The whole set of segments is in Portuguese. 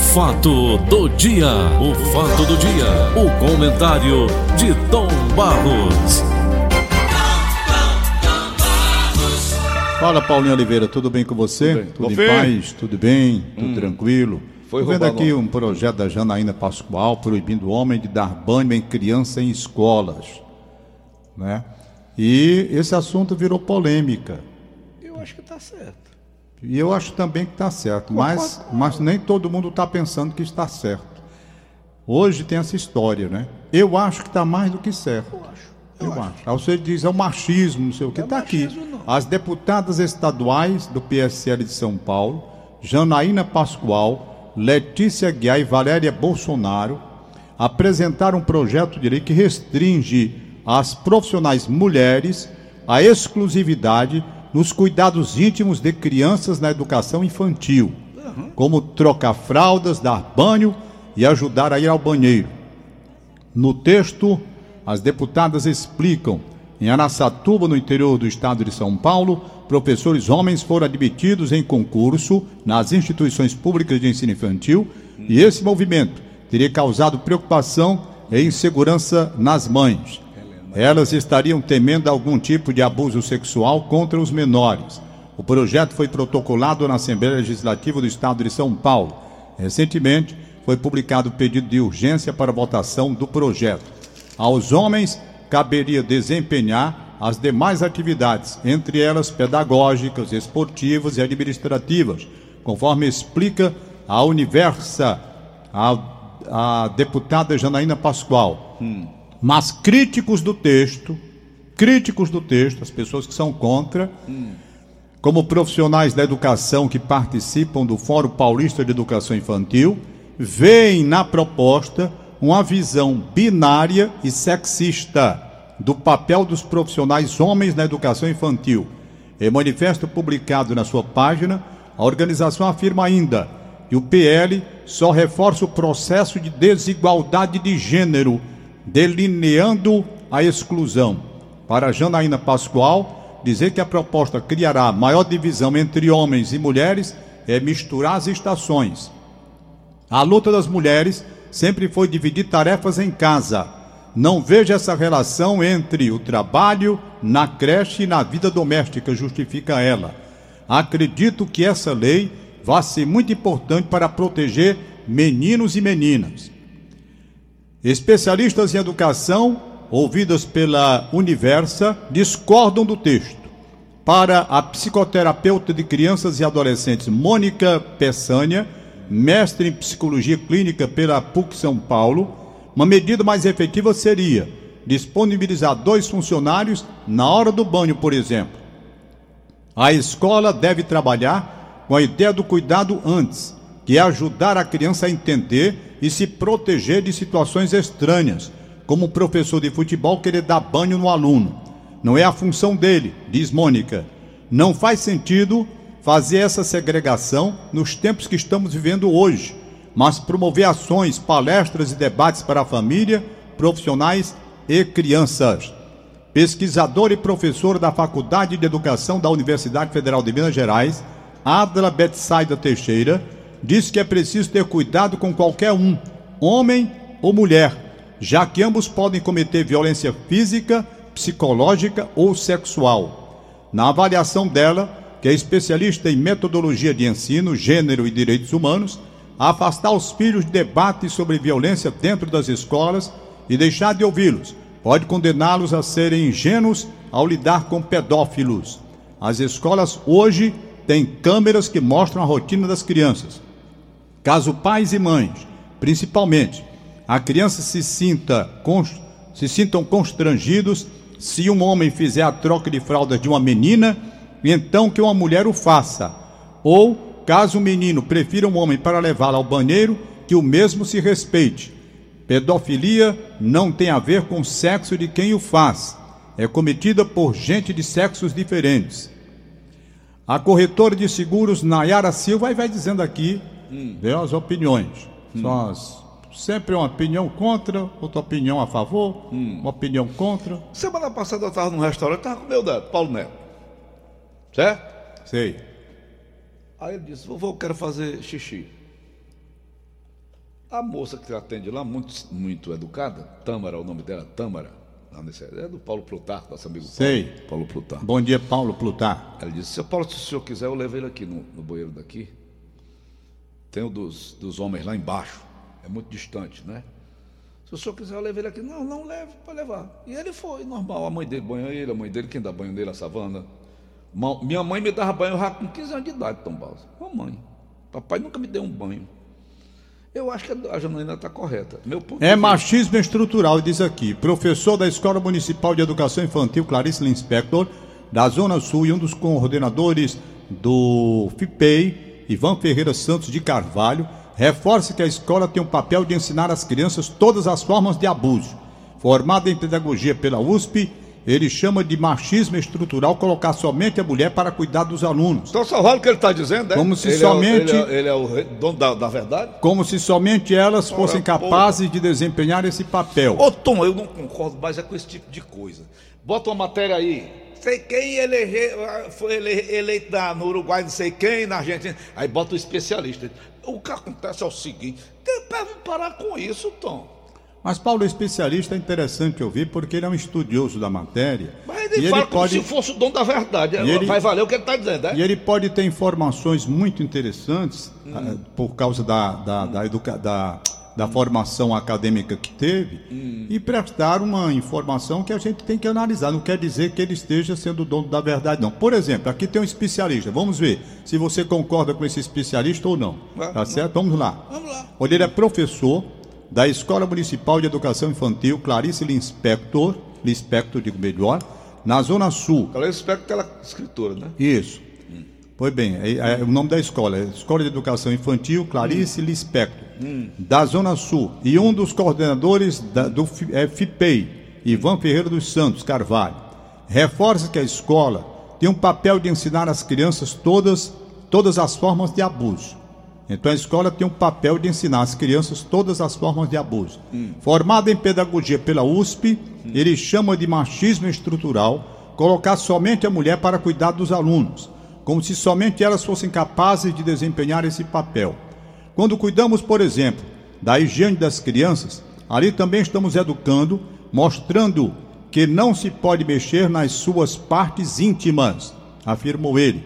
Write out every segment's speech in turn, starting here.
fato do dia, o fato do dia, o comentário de Tom Barros. Fala Paulinho Oliveira, tudo bem com você? Tudo bem. Tudo em paz, tudo bem, tudo tranquilo. Foi Tô vendo aqui um projeto da Janaína Pascoal proibindo o homem de dar banho em criança em escolas, né? E esse assunto virou polêmica. Eu acho que tá certo. E eu acho também que está certo, mas, mas nem todo mundo está pensando que está certo. Hoje tem essa história, né? Eu acho que está mais do que certo. Eu acho. Eu, acho. Aí você diz, é o machismo, não sei o que. É Está aqui. não. As deputadas estaduais do PSL de São Paulo, Janaína Pascoal, Letícia Guiar e Valéria Bolsonaro, apresentaram um projeto de lei que restringe às profissionais mulheres a exclusividade nos cuidados íntimos de crianças na educação infantil, como trocar fraldas, dar banho e ajudar a ir ao banheiro. No texto, as deputadas explicam: em Araçatuba, no interior do estado de São Paulo, professores homens foram admitidos em concurso nas instituições públicas de ensino infantil e esse movimento teria causado preocupação e insegurança nas mães. Elas estariam temendo algum tipo de abuso sexual contra os menores. O projeto foi protocolado na Assembleia Legislativa do Estado de São Paulo. Recentemente, foi publicado o pedido de urgência para votação do projeto. Aos homens caberia desempenhar as demais atividades, entre elas pedagógicas, esportivas e administrativas, conforme explica a Universa, a, a deputada Janaína Pascoal. Mas críticos do texto, críticos do texto, as pessoas que são contra, como profissionais da educação que participam do Fórum Paulista de Educação Infantil, veem na proposta uma visão binária e sexista do papel dos profissionais homens na educação infantil. Em manifesto publicado na sua página, a organização afirma ainda que o PL só reforça o processo de desigualdade de gênero, delineando a exclusão. Para Janaína Pascoal, dizer que a proposta criará maior divisão entre homens e mulheres é misturar as estações. A luta das mulheres sempre foi dividir tarefas em casa. Não vejo essa relação entre o trabalho na creche e na vida doméstica, justifica ela. Acredito que essa lei vai ser muito importante para proteger meninos e meninas. Especialistas em educação, ouvidas pela Universa, discordam do texto. Para a psicoterapeuta de crianças e adolescentes Mônica Peçanha, mestre em psicologia clínica pela PUC São Paulo, uma medida mais efetiva seria disponibilizar dois funcionários na hora do banho, por exemplo. A escola deve trabalhar com a ideia do cuidado antes, que é ajudar a criança a entender e se proteger de situações estranhas, como o professor de futebol querer dar banho no aluno. Não é a função dele, diz Mônica. Não faz sentido fazer essa segregação nos tempos que estamos vivendo hoje, mas promover ações, palestras e debates para a família, profissionais e crianças. Pesquisador e professor da Faculdade de Educação da Universidade Federal de Minas Gerais, Adla Betsaida Teixeira, diz que é preciso ter cuidado com qualquer um, homem ou mulher, já que ambos podem cometer violência física, psicológica ou sexual. Na avaliação dela, que é especialista em metodologia de ensino, gênero e direitos humanos, afastar os filhos de debates sobre violência dentro das escolas e deixar de ouvi-los pode condená-los a serem ingênuos ao lidar com pedófilos. As escolas hoje têm câmeras que mostram a rotina das crianças. Caso pais e mães, principalmente, a criança se sinta cons- se sintam constrangidos se um homem fizer a troca de fraldas de uma menina, então que uma mulher o faça. Ou, caso o menino prefira um homem para levá-la ao banheiro, que o mesmo se respeite. Pedofilia não tem a ver com o sexo de quem o faz. É cometida por gente de sexos diferentes. A corretora de seguros Nayara Silva vai dizendo aqui deu as opiniões. São as- sempre uma opinião contra, outra opinião a favor, uma opinião contra. Semana passada eu estava num restaurante, estava com meu neto, Paulo Neto. Certo? Sei. Aí ele disse, vovô, eu quero fazer xixi. A moça que atende lá, muito, muito educada, Tâmara, o nome dela, Tâmara, é do Paulo Plutar, nosso amigo Sei. Paulo, Paulo Plutar. Bom dia, Paulo Plutar. Ela disse, seu Paulo, se o senhor quiser, eu levo ele aqui no, no banheiro daqui. Tem o dos, dos homens lá embaixo, é muito distante, né? Se o senhor quiser, eu levo ele aqui. Não, não leve, pode levar. E ele foi, normal. A mãe dele banha ele, a mãe dele, quem dá banho nele, a savana. Minha mãe me dava banho já com 15 anos de idade, Tom Balsa. Mamãe. Papai nunca me deu um banho. Eu acho que a Janaína está correta. Meu ponto É machismo estrutural, diz aqui. Professor da Escola Municipal de Educação Infantil, Clarice Linspector, da Zona Sul e um dos coordenadores do FIPEI, Ivan Ferreira Santos de Carvalho, reforça que a escola tem o papel de ensinar às crianças todas as formas de abuso. Formado em pedagogia pela USP, ele chama de machismo estrutural colocar somente a mulher para cuidar dos alunos. Então só vale o que ele está dizendo, é? Como se ele somente- É, o- ele, é, ele é o dono da, da verdade? Como se somente elas fossem Ora, capazes de desempenhar esse papel. Ô Tom, eu não concordo mais é com esse tipo de coisa. Bota uma matéria aí. Sei quem elege, foi ele- eleito na- no Uruguai, não sei quem, na Argentina. Aí bota o especialista. O que acontece é o seguinte: que- vamos parar com isso, Tom. Mas Paulo, o especialista é interessante ouvir porque ele é um estudioso da matéria. Mas e ele ele fala como pode, se fosse o dono da verdade. E ele- Vai valer o que ele está dizendo, é? e ele pode ter informações muito interessantes Hum. ah, por causa da, da, da, educa- da- da formação acadêmica que teve Hum. e prestar uma informação que a gente tem que analisar. Não quer dizer que ele esteja sendo dono da verdade, não. Por exemplo, aqui tem um especialista. Vamos ver se você concorda com esse especialista ou não. Vai, Tá certo? Vamos lá. Vamos lá. Olha, ele é professor da Escola Municipal de Educação Infantil Clarice Linspector, Linspector, digo melhor, na Zona Sul. Que ela é escritora, né? Isso. Pois bem, é, é o nome da escola, é Escola de Educação Infantil Clarice Lispector, da Zona Sul. E um dos coordenadores da- do Fi- é, FIPEI, Ivan Ferreira dos Santos Carvalho. Reforça que a escola tem um papel de ensinar às crianças todas, todas as formas de abuso. Então a escola tem um papel de ensinar às crianças todas as formas de abuso. Formado em pedagogia pela USP, ele chama de machismo estrutural colocar somente a mulher para cuidar dos alunos, como se somente elas fossem capazes de desempenhar esse papel. Quando cuidamos, por exemplo, da higiene das crianças, ali também estamos educando, mostrando que não se pode mexer nas suas partes íntimas, afirmou ele.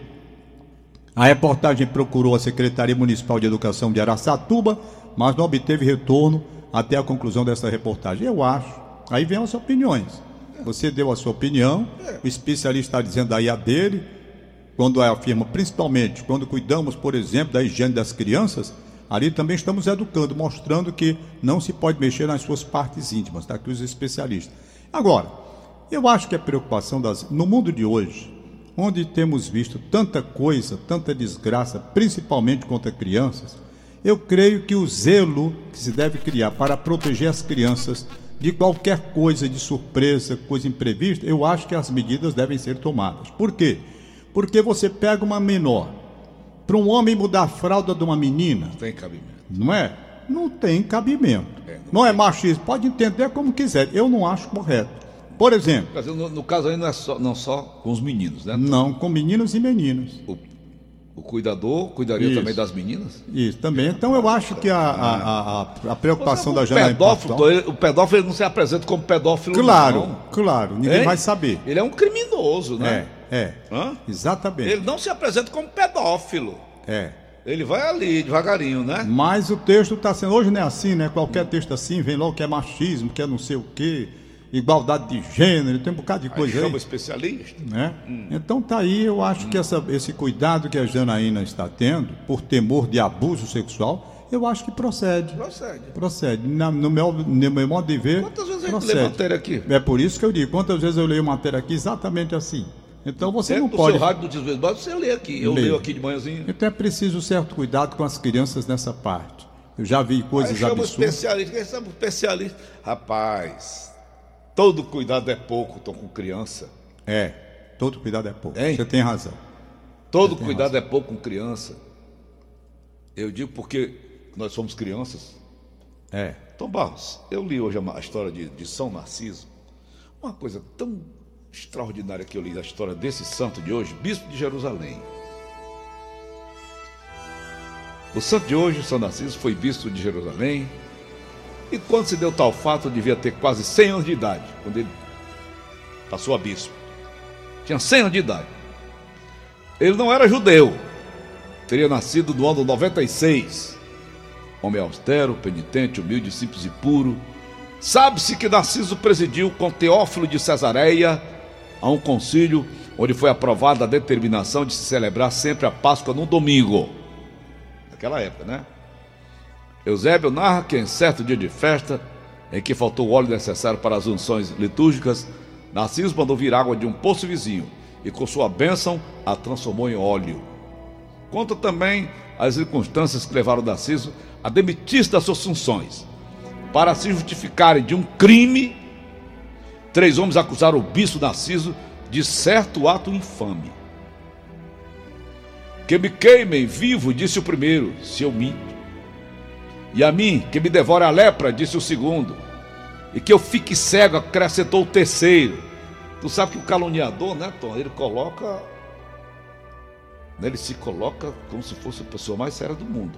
A reportagem procurou a Secretaria Municipal de Educação de Araçatuba, mas não obteve retorno até a conclusão dessa reportagem. Eu acho. Aí vem as opiniões. Você deu a sua opinião, o especialista está dizendo aí a dele, quando afirma, principalmente, quando cuidamos, por exemplo, da higiene das crianças, ali também estamos educando, mostrando que não se pode mexer nas suas partes íntimas, está aqui os especialistas. Agora, eu acho que a preocupação das. No mundo de hoje, onde temos visto tanta coisa, tanta desgraça, principalmente contra crianças, eu creio que o zelo que se deve criar para proteger as crianças de qualquer coisa de surpresa, coisa imprevista, eu acho que as medidas devem ser tomadas. Por quê? Porque você pega uma menor, para um homem mudar a fralda de uma menina, Tem cabimento. não é? Não tem cabimento. Não é machismo, pode entender como quiser. Eu não acho correto. Por exemplo, No, no caso aí não é só, não só com os meninos, né? não com meninos e meninas. O, o cuidador cuidaria Isso. também das meninas? Isso também. Então eu acho que a, a, a, a- preocupação o da Janaína pedófilo, ele- o pedófilo ele não se apresenta como pedófilo, Claro, não. claro, ninguém Hein? vai saber. Ele é um criminoso, É, né? é. Hã? Exatamente. Ele não se apresenta como pedófilo. É. Ele vai ali, devagarinho, né? Mas o texto está sendo. Hoje não é assim, né? Qualquer texto assim vem logo que é machismo, que é não sei o quê, igualdade de gênero, tem um bocado de Aí coisa chama aí. especialista. né? Então tá aí, eu acho que essa- esse cuidado que a Janaína está tendo, por temor de abuso sexual, eu acho que procede. Procede. Procede. Na- no, meu, no meu modo de ver, Quantas vezes a gente procede. lê matéria aqui? É por isso que eu digo, quantas vezes eu leio matéria aqui exatamente assim. Então você Dentro não pode. seu rádio do Desvesbado, você lê aqui. Eu Leio. leio aqui de manhãzinho. Então é preciso certo cuidado com as crianças nessa parte. Eu já vi Aí coisas o absurdas. especialista. Quem sabe especialista? Rapaz, todo cuidado é pouco, tô com criança. É, todo cuidado é pouco. Hein? Você tem razão. Todo cuidado é pouco com criança. Eu digo porque nós somos crianças. É. Tom Barros, eu li hoje a a história de, de São Narciso. Uma coisa tão extraordinária que eu li da história desse santo de hoje, bispo de Jerusalém. O santo de hoje, São Narciso, foi bispo de Jerusalém. E quando se deu tal fato, devia ter quase 100 anos de idade, quando ele passou a bispo. Tinha 100 anos de idade. Ele não era judeu. Teria nascido no ano 96. Homem austero, penitente, humilde, simples e puro. Sabe-se que Narciso presidiu com Teófilo de Cesareia a um concílio onde foi aprovada a determinação de se celebrar sempre a Páscoa no domingo. Naquela época, né? Eusébio narra que em certo dia de festa, em que faltou o óleo necessário para as unções litúrgicas, Narciso mandou vir água de um poço vizinho e, com sua bênção, a transformou em óleo. Conta também as circunstâncias que levaram Narciso a demitir-se das suas funções. Para se justificarem de um crime, três homens acusaram o bispo Narciso de certo ato infame. Que me queimem vivo, disse o primeiro, se eu minto. E a mim, que me devore a lepra, disse o segundo. E que eu fique cego, acrescentou o terceiro. Tu sabe que o caluniador, né, Tom? Ele coloca. Né, ele se coloca como se fosse a pessoa mais séria do mundo.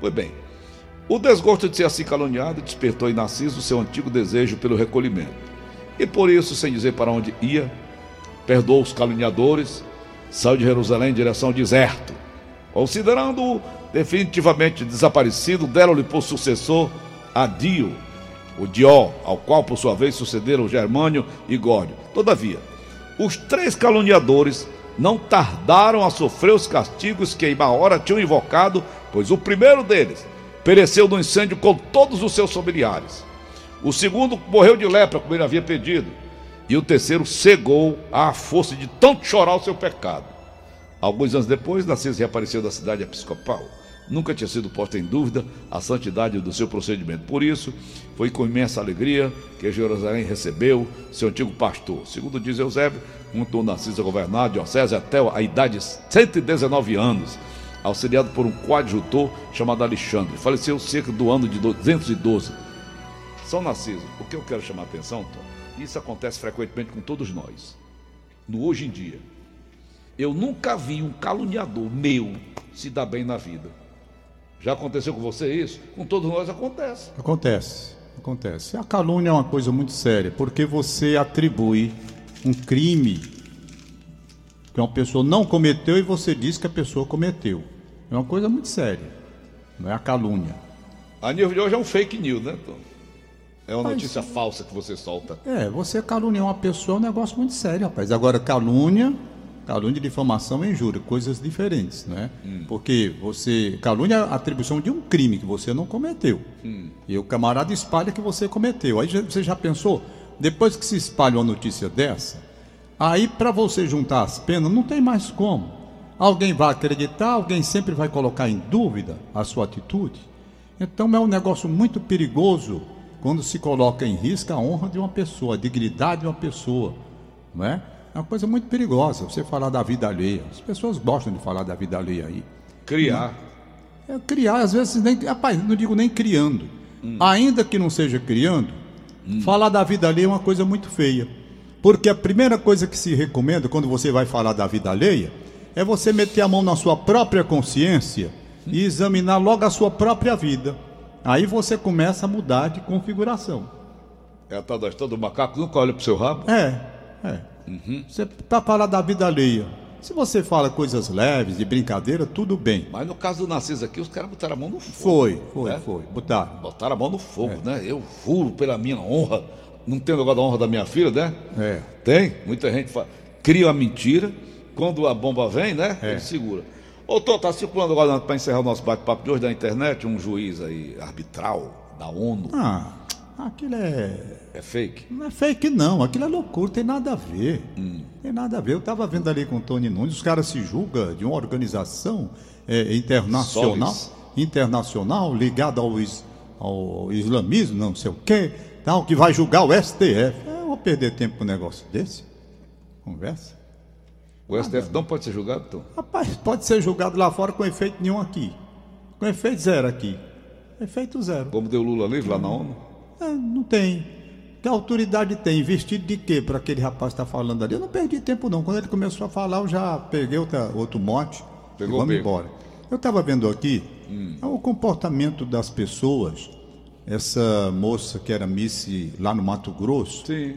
Pois bem, o desgosto de ser assim caluniado despertou em Narciso seu antigo desejo pelo recolhimento. E por isso, sem dizer para onde ia, perdoou os caluniadores, saiu de Jerusalém em direção ao deserto. Considerando-o definitivamente desaparecido, deram-lhe por sucessor Adio, o Dió, ao qual por sua vez sucederam Germânio e Górdio. Todavia, os três caluniadores não tardaram a sofrer os castigos que em hora tinham invocado, pois o primeiro deles pereceu no incêndio com todos os seus familiares. O segundo morreu de lepra, como ele havia pedido. E o terceiro cegou à força de tanto chorar o seu pecado. Alguns anos depois, Narciso reapareceu da cidade episcopal. Nunca tinha sido posta em dúvida a santidade do seu procedimento. Por isso, foi com imensa alegria que Jerusalém recebeu seu antigo pastor. Segundo diz Eusébio, montou Narciso a governar a diocese até a idade de 119 anos, auxiliado por um coadjutor chamado Alexandre. Faleceu cerca do ano de 212. São Narciso, o que eu quero chamar a atenção, Tom, isso acontece frequentemente com todos nós, no hoje em dia. Eu nunca vi um caluniador meu se dar bem na vida. Já aconteceu com você isso? Com todos nós acontece. Acontece, acontece. A calúnia é uma coisa muito séria, porque você atribui um crime que uma pessoa não cometeu e você diz que a pessoa cometeu. É uma coisa muito séria. Não é a calúnia. A nível de hoje é um fake news, né, Tom? É uma Mas, notícia falsa que você solta. É, você caluniar uma pessoa é um negócio muito sério, rapaz. Agora, calúnia calúnia, difamação e injúria, coisas diferentes, né? Hum. Porque você calúnia é a atribuição de um crime que você não cometeu. Hum. E o camarada espalha que você cometeu. Aí você já pensou, depois que se espalha uma notícia dessa, aí para você juntar as penas não tem mais como. Alguém vai acreditar, alguém sempre vai colocar em dúvida a sua atitude. Então é um negócio muito perigoso quando se coloca em risco a honra de uma pessoa, a dignidade de uma pessoa, não é? É uma coisa muito perigosa você falar da vida alheia. As pessoas gostam de falar da vida alheia aí. Criar. É, criar, às vezes, nem. Rapaz, não digo nem criando. Hum. Ainda que não seja criando, hum. falar da vida alheia é uma coisa muito feia. Porque a primeira coisa que se recomenda quando você vai falar da vida alheia é você meter a mão na sua própria consciência e examinar logo a sua própria vida. Aí você começa a mudar de configuração. É a tal da história do macaco nunca olha para o seu rabo? É, é. Uhum. Você para falar da vida alheia. Se você fala coisas leves, de brincadeira, tudo bem. Mas no caso do Narciso aqui, os caras botaram a mão no fogo. Foi, foi, né? foi. Botaram. Botaram a mão no fogo, é. né? Eu juro pela minha honra. Não tem negócio da honra da minha filha, né? É. Tem. Muita gente fala. cria uma mentira. Quando a bomba vem, né? É. Ele segura. Ô, Tô, tá circulando agora para encerrar o nosso bate-papo de hoje da internet, um juiz aí arbitral da ONU. Ah. Aquilo é. É fake? Não é fake, não. Aquilo é loucura, tem nada a ver. Hum. Tem nada a ver. Eu estava vendo ali com o Tony Nunes, os caras se julgam de uma organização é, internacional, Solis. internacional ligada ao, ao islamismo, não sei o quê, tal, que vai julgar o STF. Eu vou perder tempo com um negócio desse. Conversa. O STF não pode ser julgado, Tom? Rapaz, pode ser julgado lá fora com efeito nenhum aqui. Com efeito zero aqui. Efeito zero. Como deu Lula livre lá na ONU? É, não tem. Que autoridade tem? Vestido de quê para aquele rapaz estar tá falando ali? Eu não perdi tempo não. Quando ele começou a falar, eu já peguei outra, outro monte Pegou e vamos embora. Eu estava vendo aqui é o comportamento das pessoas. Essa moça que era Miss lá no Mato Grosso, Sim.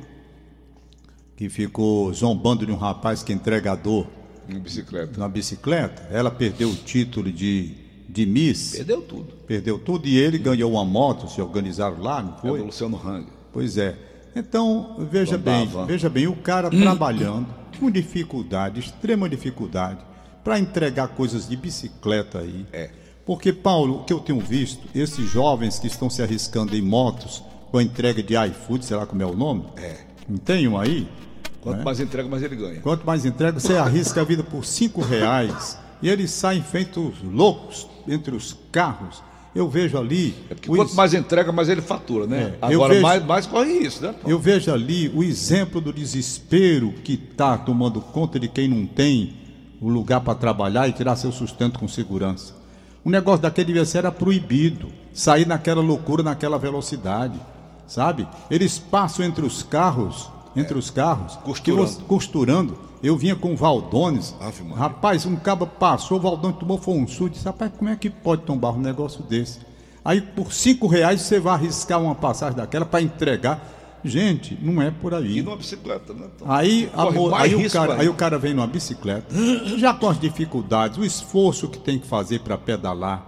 Que ficou zombando de um rapaz que é entregador Em bicicleta. na bicicleta, ela perdeu o título de, de Miss, Perdeu tudo. perdeu tudo e ele ganhou uma moto, se organizaram lá, não É foi? do Luciano Hang. Pois é. Então, veja bem, veja bem, o cara trabalhando com dificuldade, extrema dificuldade, para entregar coisas de bicicleta aí. É. Porque, Paulo, o que eu tenho visto, esses jovens que estão se arriscando em motos com a entrega de iFood, sei lá como é o nome. É. Não tem um aí? Quanto né? mais entrega, mais ele ganha. Quanto mais entrega, você arrisca a vida por cinco reais. E eles saem feitos loucos entre os carros. Eu vejo ali. É porque quanto ex- mais entrega, mais ele fatura, né? É, Agora, vejo- mais, mais corre isso, né? Eu vejo ali o exemplo do desespero que está tomando conta de quem não tem o lugar para trabalhar e tirar seu sustento com segurança. O negócio daquele devia ser era proibido, sair naquela loucura, naquela velocidade, sabe? Eles passam entre os carros, entre os carros, Costurando. você- costurando. Eu vinha com o Valdones. Ave. Rapaz, um cabo passou, o Valdones tomou foi um susto. Disse, rapaz, como é que pode tombar um negócio desse? Aí por cinco reais você vai arriscar uma passagem daquela para entregar. Gente, não é por aí. E numa bicicleta, né? Então, Aí, aí, o cara, aí o cara vem numa bicicleta, já com as dificuldades, o esforço que tem que fazer para pedalar,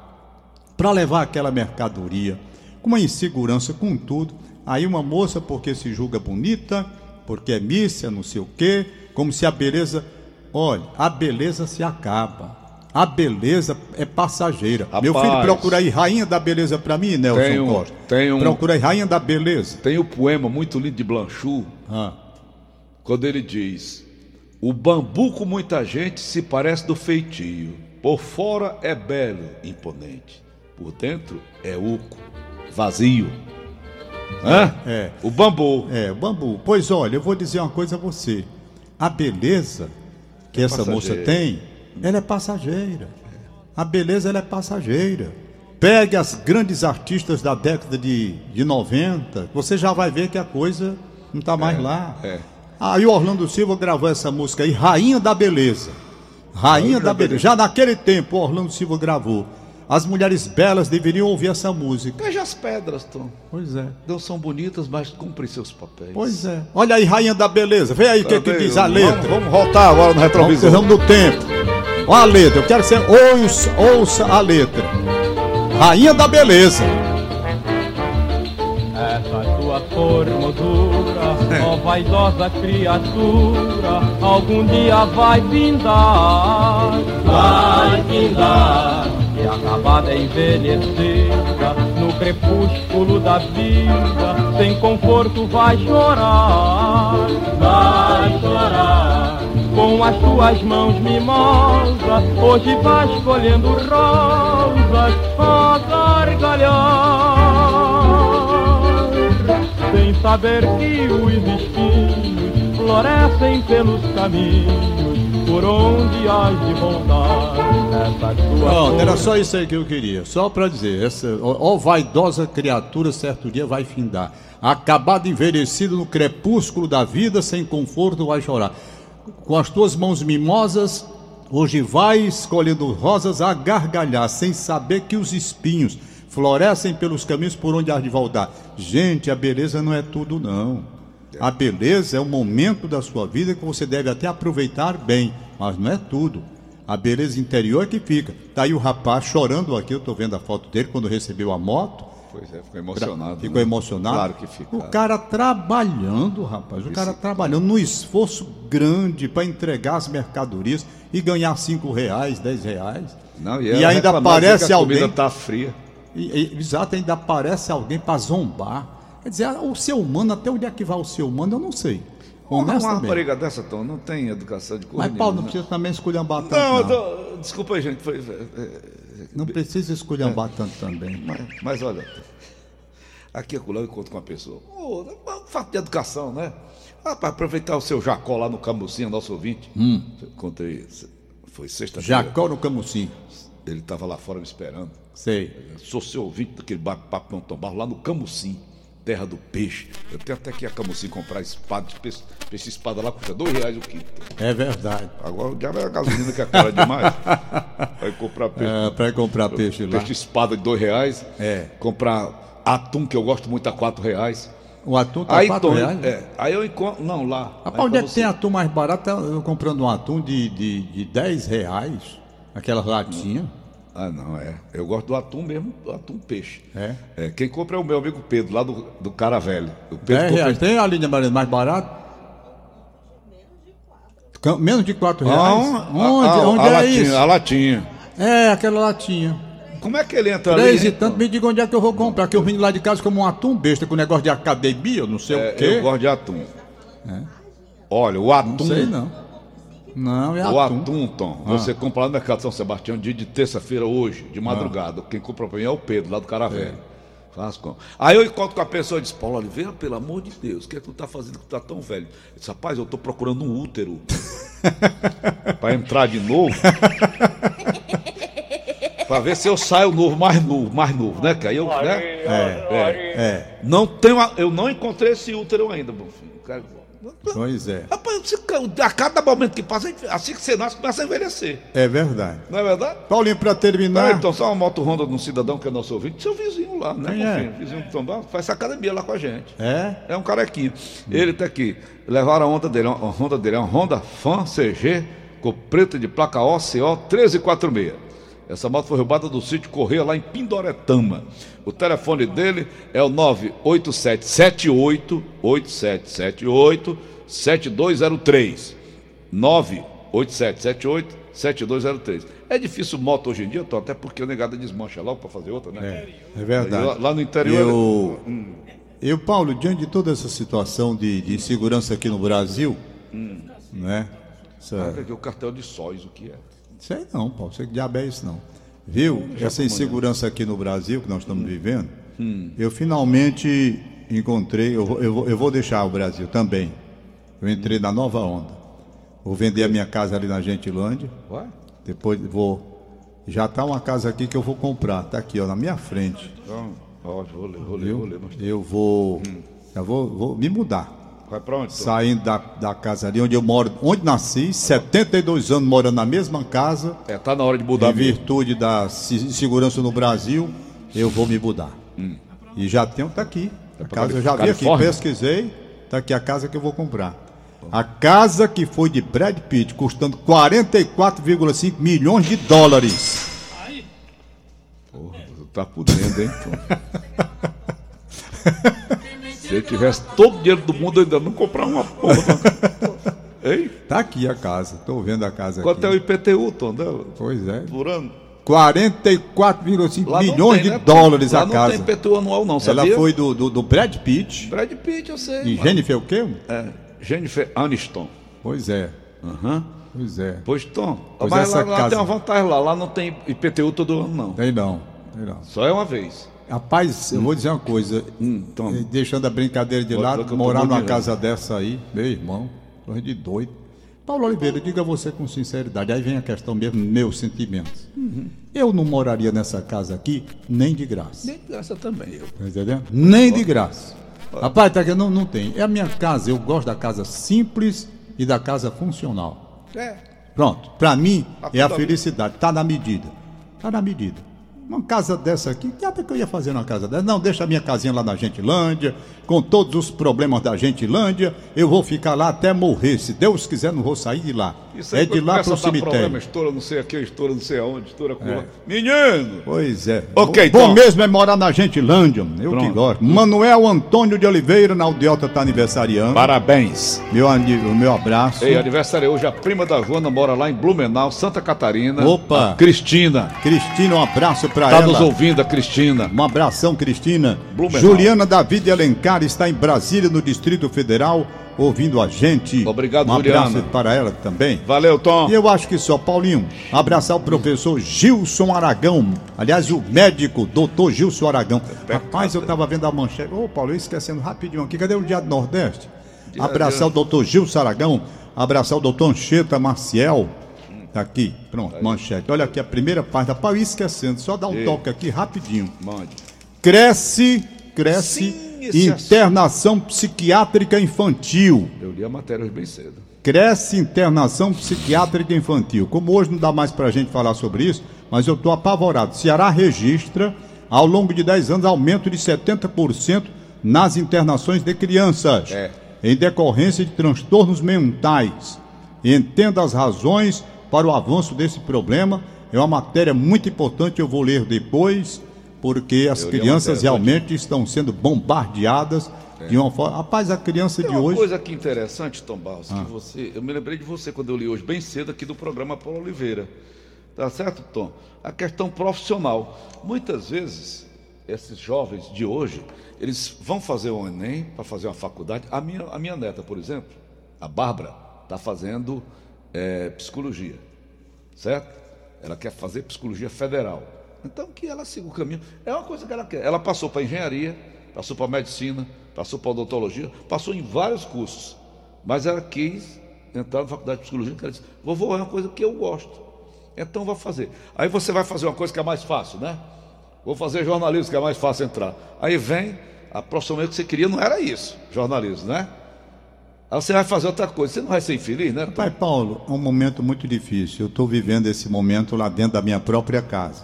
para levar aquela mercadoria, com uma insegurança, com tudo. Aí uma moça, porque se julga bonita, porque é mícia, não sei o quê, como se a beleza. Olha, a beleza se acaba. A beleza é passageira. Meu filho, Rapaz. procura aí Rainha da Beleza para mim, Nelson Tem um- Costa. tem um- Procura aí Rainha da Beleza. Tem o poema muito lindo de Blanchot, Ah. quando ele diz: O bambu com muita gente se parece do feitio. Por fora é belo, imponente. Por dentro é oco, vazio. Hã? É. O bambu. É, bambu. Pois olha, eu vou dizer uma coisa a você. A beleza que essa moça passageira. tem, ela é passageira. A beleza ela é passageira. Pegue as grandes artistas da década de, de 90, você já vai ver que a coisa não está mais lá. é. Aí o Orlando Silva gravou essa música aí, Rainha da Beleza. Rainha da Beleza. Já naquele tempo o Orlando Silva gravou. As mulheres belas deveriam ouvir essa música. Veja as pedras, Tom. Pois é. Não são bonitas, mas cumprem seus papéis. Pois é. Olha aí, Rainha da Beleza. Vê aí o que, que Cadê? diz a Vamos- letra. Vamos, voltar agora no retrovisor. Vamos do tempo. Olha a letra. Eu quero que você ouça, ouça a letra. Rainha da Beleza. Essa tua formosura, ó vaidosa criatura, algum dia vai findar, vai findar. Acabada envelhecida, no crepúsculo da vida, sem conforto vai chorar, vai chorar. Com as tuas mãos mimosas, hoje vais colhendo rosas a gargalhar sem saber que os espinhos florescem pelos caminhos por onde has de tua Pronto, era só isso aí que eu queria. Só pra dizer, essa ó, ó vaidosa criatura certo dia vai findar. Acabado envelhecido no crepúsculo da vida, sem conforto vai chorar. Com as tuas mãos mimosas, hoje vai escolhendo rosas a gargalhar, sem saber que os espinhos florescem pelos caminhos por onde há de voltar. Gente, a beleza não é tudo, não. A beleza é um momento da sua vida que você deve até aproveitar bem, mas não é tudo. A beleza interior é que fica. Tá aí o rapaz chorando aqui, eu tô vendo a foto dele quando recebeu a moto. Pois é, ficou emocionado. Ficou né? emocionado? Claro que fica. O cara trabalhando, rapaz. O cara trabalhando no esforço grande para entregar as mercadorias e ganhar cinco reais, dez reais. Não, e ela ainda reclamava aparece que a alguém. comida tá fria. E, e- exato, ainda aparece alguém para zombar. Quer dizer, o ser humano, até onde é que vai o ser humano, eu não sei. Uma, rapariga dessa, Tom, não tem educação de cor Mas, Paulo, não nenhuma, precisa também esculhambar tanto. Não, Não, tô- desculpa aí, gente. Foi, é, é, Não precisa esculhambar tanto também. mas, mas olha, aqui a eu encontro com uma pessoa. Ô, um fato de educação, né? Ah, para aproveitar o seu Jacó lá no Camucinho, nosso ouvinte. Encontrei, foi sexta-feira. Jacó no Camusim. Ele estava lá fora me esperando. Sei. Sou seu ouvinte daquele papo não lá no Camucim. Terra do peixe. Eu tenho até que a Camusim comprar espada, peixe, peixe espada lá custa dois reais o quilo. É verdade. Agora o diabo é a gasolina que é cara demais. Vai comprar peixe. É, para comprar peixe lá. Peixe espada de dois reais. É. Comprar atum, que eu gosto muito, a quatro reais. O atum tá aí, 4 Tom, reais? é, aí eu encontro. Não, lá. Rapaz, onde é que tem atum mais barato? Eu comprando um atum de, de, de 10 reais, aquelas latinhas. Ah, não, é. Eu gosto do atum mesmo, do atum peixe. É? É, quem compra é o meu amigo Pedro, lá do, do Cara Velho. O Pedro 10 compra- reais. Tem a linha mais barata? Menos de 4 Ah, reais? a- onde a- onde a é latinha, isso? A latinha. É, aquela latinha. Como é que ele entra Três ali? e tanto, me diga onde é que eu vou comprar, que eu vim lá de casa como um atum besta, com negócio de academia, eu não sei É, o quê. eu gosto de atum. Olha, o Não atum. sei não. Não, é O atum. atum, Tom, você compra lá no Mercado São Sebastião, dia de terça-feira, hoje, de madrugada. Quem compra pra mim é o Pedro, lá do Cara Velho. Faz com. Aí eu encontro com a pessoa e diz, Paulo Oliveira, pelo amor de Deus, o que é que tu tá fazendo que tu tá tão velho? Eu disse, rapaz, eu tô procurando um útero. pra entrar de novo. pra ver se eu saio novo, mais novo, mais novo, né? Que aí eu, né? É, É, Não tenho, a- eu não encontrei esse útero ainda, meu filho. Cara, pois é. Rapaz, a cada momento que passa, assim que você nasce, começa a envelhecer. É verdade. Não é verdade? Paulinho, pra terminar. Ah, então, só uma moto Honda de um cidadão que é nosso ouvinte, seu vizinho lá, né? Quem é? Vizinho do Tombão, faz essa academia lá com a gente. É? É um cara aqui. Ele tá aqui. Levaram a Honda dele, a Honda dele é uma Honda Fan CG, com preta de placa OCO 1346. Essa moto foi roubada do sítio Correia lá em Pindoretama. O telefone dele é o 98778 8778 7203. 98778 7203. É difícil moto hoje em dia, Tom, até porque o negado desmancha logo para fazer outra, né? É verdade. Lá, lá no interior. Eu, eu, Paulo, diante de toda essa situação de, de insegurança aqui no Brasil, né? Essa, Ah, é o cartel de sóis, o que é? Sei não, Paulo, sei que diabo é isso não. Viu? Essa insegurança aqui no Brasil que nós estamos vivendo, eu finalmente encontrei, eu, vou- eu, eu vou deixar o Brasil também. Eu entrei na nova onda. Vou vender a minha casa ali na Gentilândia. Vai? Depois vou. Já está uma casa aqui que eu vou comprar. Está aqui, ó, na minha frente. Então, ó, vou ler, vou ler, vou ler. Eu vou. Já vou, vou me mudar. Vai pra onde? Tom? Saindo da, da casa ali onde eu moro, onde nasci, 72 anos morando na mesma casa, É, tá na hora de mudar em mesmo. virtude da se- segurança no Brasil, eu vou me mudar. E já tenho, tá aqui. A pra casa eu já vi aqui, pesquisei, tá aqui a casa que eu vou comprar. A casa que foi de Brad Pitt, custando 44,5 milhões de dólares. Porra, tu tá por dentro, hein? Se eu tivesse todo o dinheiro do mundo, eu ainda não comprar uma porra. Ei? Tá aqui a casa, tô vendo a casa Quanto é o aqui. IPTU, Tom, dela? Pois é. Por ano? 44,5 Lá não milhões tem, de né? dólares Lá a casa. não tem IPTU anual, não, Ela sabia? foi do, do, do Brad Pitt Brad Pitt, eu sei. e. Jennifer o quê? É, Jennifer Aniston. Pois é, Aham. pois é. Pois, Tom. Pois mas lá, lá casa- tem uma vantagem lá. Lá não tem IPTU todo ano, não. Tem não, tem não. Só é uma vez. Rapaz, eu vou dizer uma coisa, Hum, eh, deixando a brincadeira de lado, eu morar numa casa dessa aí, meu irmão, coisa de doido. Paulo Oliveira, diga você com sinceridade, aí vem a questão mesmo, meus sentimentos. Uhum. Eu não moraria nessa casa aqui nem de graça. Nem graça também, eu. Tá entendendo? Nem de graça. Rapaz, tá aqui, não, não tem. É a minha casa, eu gosto da casa simples e da casa funcional. É. Pronto, pra mim é a felicidade, tá na medida. Tá na medida. Uma casa dessa aqui, que até que eu ia fazer numa casa dessa? Não, deixa a minha casinha lá na Gentilândia, com todos os problemas da Gentilândia, eu vou ficar lá até morrer. Se Deus quiser, não vou sair de lá. Isso aí é de lá começa pro a dar Problema, cemitério. estoura não sei aqui, estoura não sei aonde, estoura é. Menino! Pois é. Ok, Bom Tom. mesmo é morar na Gentilândia, eu que Pronto. gosto. Manuel Antônio de Oliveira, na Aldeota, tá aniversariando. Parabéns! Meu, o meu abraço. Ei, aniversário hoje, a prima da Joana mora lá em Blumenau, Santa Catarina. Opa. Cristina. Cristina, um abraço pra Tá ela. nos ouvindo, a Cristina. Um abração, Cristina. Blumenau. Juliana David Alencar está em Brasília, no Distrito Federal, ouvindo a gente. Obrigado, um abraço Juliana. para ela também. Valeu, Tom. E eu acho que só, Paulinho, abraçar o professor Gilson Aragão. Aliás, o médico, doutor Gilson Aragão. Rapaz, eu estava vendo a manchete. Ô, Paulo, eu esquecendo rapidinho aqui. Cadê o Dia do Nordeste? abraçar o doutor Gilson Aragão. Abraçar o doutor Ancheta Maciel. Tá aqui, pronto, manchete. Olha aqui a primeira página. Paulo, ia esquecendo. Só dá um Ei. toque aqui rapidinho. Mande. Cresce, cresce esse Internação psiquiátrica infantil. Eu li a matéria hoje bem cedo. Cresce internação psiquiátrica infantil. Como hoje não dá mais para a gente falar sobre isso, mas eu estou apavorado. Ceará registra, ao longo de 10 anos, aumento de 70% nas internações de crianças, É. em decorrência de transtornos mentais. Entenda as razões para o avanço desse problema. É uma matéria muito importante, eu vou ler depois, porque as crianças realmente estão sendo bombardeadas de uma forma. Rapaz, a criança Tem de uma hoje. coisa aqui interessante, Tom Barros, Ah. que você. Eu me lembrei de você quando eu li hoje, bem cedo, aqui do programa Paulo Oliveira. Tá certo, Tom? A questão profissional. Muitas vezes, esses jovens de hoje, eles vão fazer o Enem para fazer uma faculdade. A minha, a minha neta, por exemplo, a Bárbara, está fazendo eh, psicologia. Certo? Ela quer fazer psicologia federal. Então que ela siga o caminho. É uma coisa que ela quer. Ela passou para engenharia, passou para medicina, passou para odontologia, passou em vários cursos. Mas ela quis entrar na faculdade de psicologia, porque ela disse, vovô, é uma coisa que eu gosto. Então vou fazer. Aí você vai fazer uma coisa que é mais fácil, né? Vou fazer jornalismo, que é mais fácil entrar. Aí vem, a profissão que você queria não era isso, jornalismo, né? Aí você vai fazer outra coisa. Você não vai ser infeliz, né? Pai Paulo, é um momento muito difícil. Eu estou vivendo esse momento lá dentro da minha própria casa.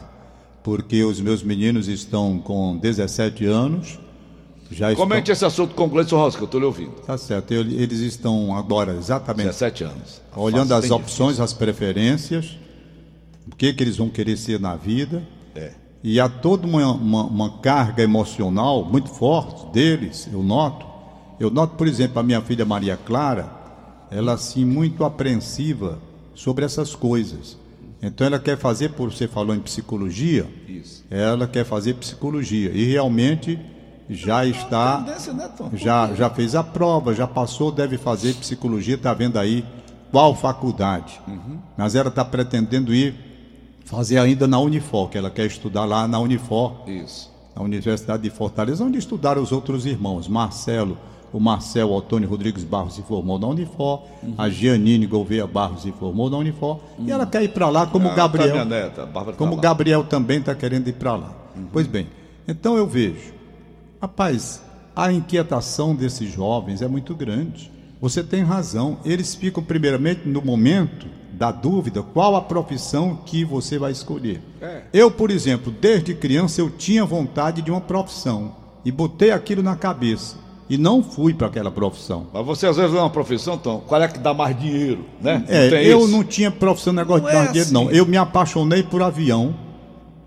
Porque os meus meninos estão com 17 anos. Já estão... Comente esse assunto com o Gleison Rosa, que eu estou lhe ouvindo. Tá certo. Eles estão agora exatamente 17 anos. olhando as opções, as preferências, o que, que eles vão querer ser na vida. É. E há toda uma, uma, uma carga emocional muito forte deles, eu noto. Eu noto, por exemplo, a minha filha Maria Clara, ela assim muito apreensiva sobre essas coisas. Então ela quer fazer, por você falou em psicologia, Isso. ela quer fazer psicologia e realmente já está né, já, já fez a prova, já passou, deve fazer psicologia, está vendo aí qual faculdade. Mas ela está pretendendo ir fazer ainda na Unifor, que ela quer estudar lá na Unifor, Isso. na Universidade de Fortaleza, onde estudaram os outros irmãos. Marcelo, o Marcel Antônio Rodrigues Barros se formou na Unifor, a Gianine Gouveia Barros se formou na Unifor, e ela quer ir para lá como o Gabriel. tá neta, Bárbara tá Como o lá. Gabriel também está querendo ir para lá. Pois bem, então eu vejo, rapaz, a inquietação desses jovens é muito grande. Você tem razão. Eles ficam, primeiramente, no momento da dúvida, qual a profissão que você vai escolher. É. Eu, por exemplo, desde criança eu tinha vontade de uma profissão e botei aquilo na cabeça e não fui para aquela profissão. Mas você às vezes não é uma profissão, Tom. Qual é que dá mais dinheiro, né? É, tem eu isso? não tinha profissão negócio Não de é dar dinheiro, não. assim. Eu me apaixonei por avião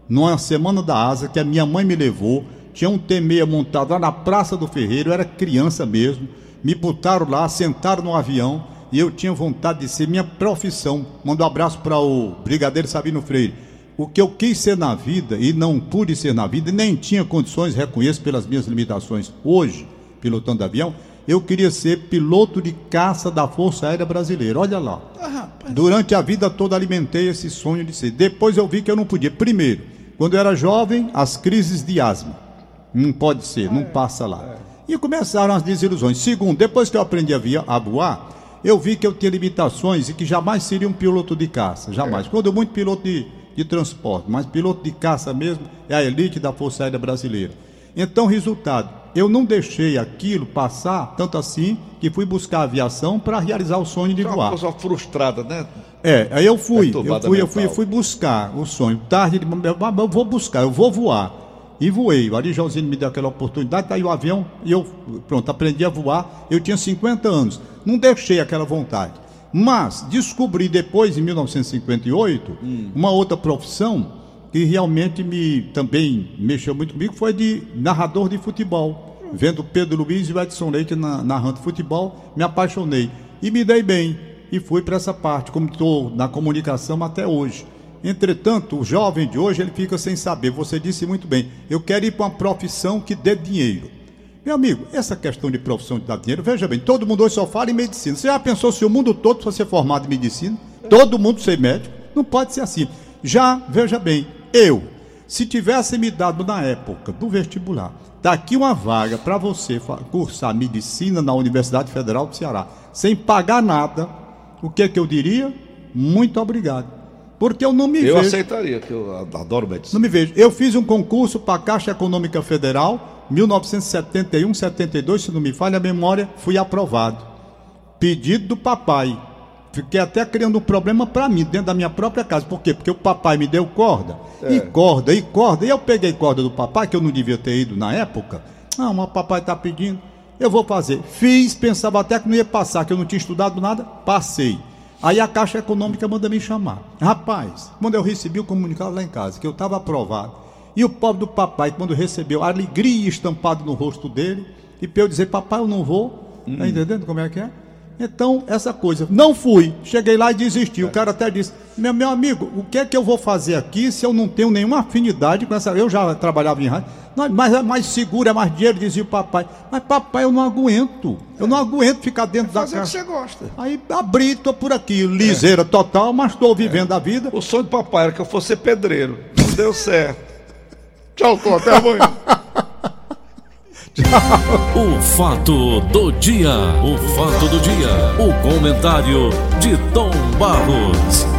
numa semana da asa que a minha mãe me levou. Tinha um T6 montado lá na Praça do Ferreiro, eu era criança mesmo. Me botaram lá, sentaram no avião e eu tinha vontade de ser minha profissão. Mando um abraço para o Brigadeiro Sabino Freire. O que eu quis ser na vida e não pude ser na vida, e nem tinha condições, reconheço pelas minhas limitações hoje, pilotando avião, eu queria ser piloto de caça da Força Aérea Brasileira. Olha lá. Durante a vida toda alimentei esse sonho de ser. Depois eu vi que eu não podia. Primeiro, quando eu era jovem, as crises de asma. Não pode ser, não passa lá. E começaram as desilusões. Segundo, depois que eu aprendi a, via- a voar, eu vi que eu tinha limitações e que jamais seria um piloto de caça. Jamais. Quando muito piloto de, de transporte, mas piloto de caça mesmo é a elite da Força Aérea Brasileira. Então, resultado, eu não deixei aquilo passar, tanto assim, que fui buscar a aviação para realizar o sonho de É uma voar. pessoa frustrada, né? É, aí eu fui, eu fui, eu fui, eu fui buscar o sonho. Tarde, eu vou buscar, eu vou voar. E voei. O Ari Josino me deu aquela oportunidade, daí o avião, e eu, pronto, aprendi a voar. Eu tinha 50 anos. Não deixei aquela vontade. Mas descobri depois, em 1958, uma outra profissão que realmente me também mexeu muito comigo, foi de narrador de futebol. Vendo Pedro Luiz e o Edson Leite na, narrando futebol, me apaixonei. E me dei bem. E fui para essa parte, como estou na comunicação até hoje. Entretanto, o jovem de hoje ele fica sem saber. Você disse muito bem. Eu quero ir para uma profissão que dê dinheiro. Meu amigo, essa questão de profissão de dar dinheiro, veja bem, todo mundo hoje só fala em medicina. Você já pensou se o mundo todo fosse formado em medicina? Todo mundo ser médico? Não pode ser assim. Já, veja bem, eu, se tivesse me dado na época do vestibular, tá aqui uma vaga para você cursar medicina na Universidade Federal do Ceará, sem pagar nada, o que que eu diria? Muito obrigado. Porque eu não me Eu vejo. aceitaria, que eu adoro medicina. Não me vejo. Eu fiz um concurso para a Caixa Econômica Federal 1971, 72, se não me falha a memória, fui aprovado. Pedido do papai. Fiquei até criando um problema para mim, dentro da minha própria casa. Por quê? Porque o papai me deu corda, é. e corda, e corda. E eu peguei corda do papai, que eu não devia ter ido na época. Ah, mas o papai está pedindo. Eu vou fazer. Fiz, pensava até que não ia passar, que eu não tinha estudado nada. Passei. Aí a Caixa Econômica manda me chamar. Rapaz, quando eu recebi o comunicado lá em casa, que eu estava aprovado, e o pobre do papai, quando recebeu, a alegria estampada no rosto dele, e para eu dizer, papai, eu não vou, hum. tá entendendo como é que é? Então, essa coisa, não fui, cheguei lá e desisti. O cara até disse: meu, meu amigo, o que é que eu vou fazer aqui se eu não tenho nenhuma afinidade com essa. Eu já trabalhava em rádio, mas é mais seguro, é mais dinheiro, dizia o papai. Mas papai, eu não aguento. Eu não aguento ficar dentro é da casa. que você gosta. Aí abri, tô por aqui, liseira é. total, mas estou vivendo é. a vida. O sonho do papai era que eu fosse pedreiro. Não deu certo. Tchau, até amanhã. O fato do dia. O fato do dia. O comentário de Tom Barros.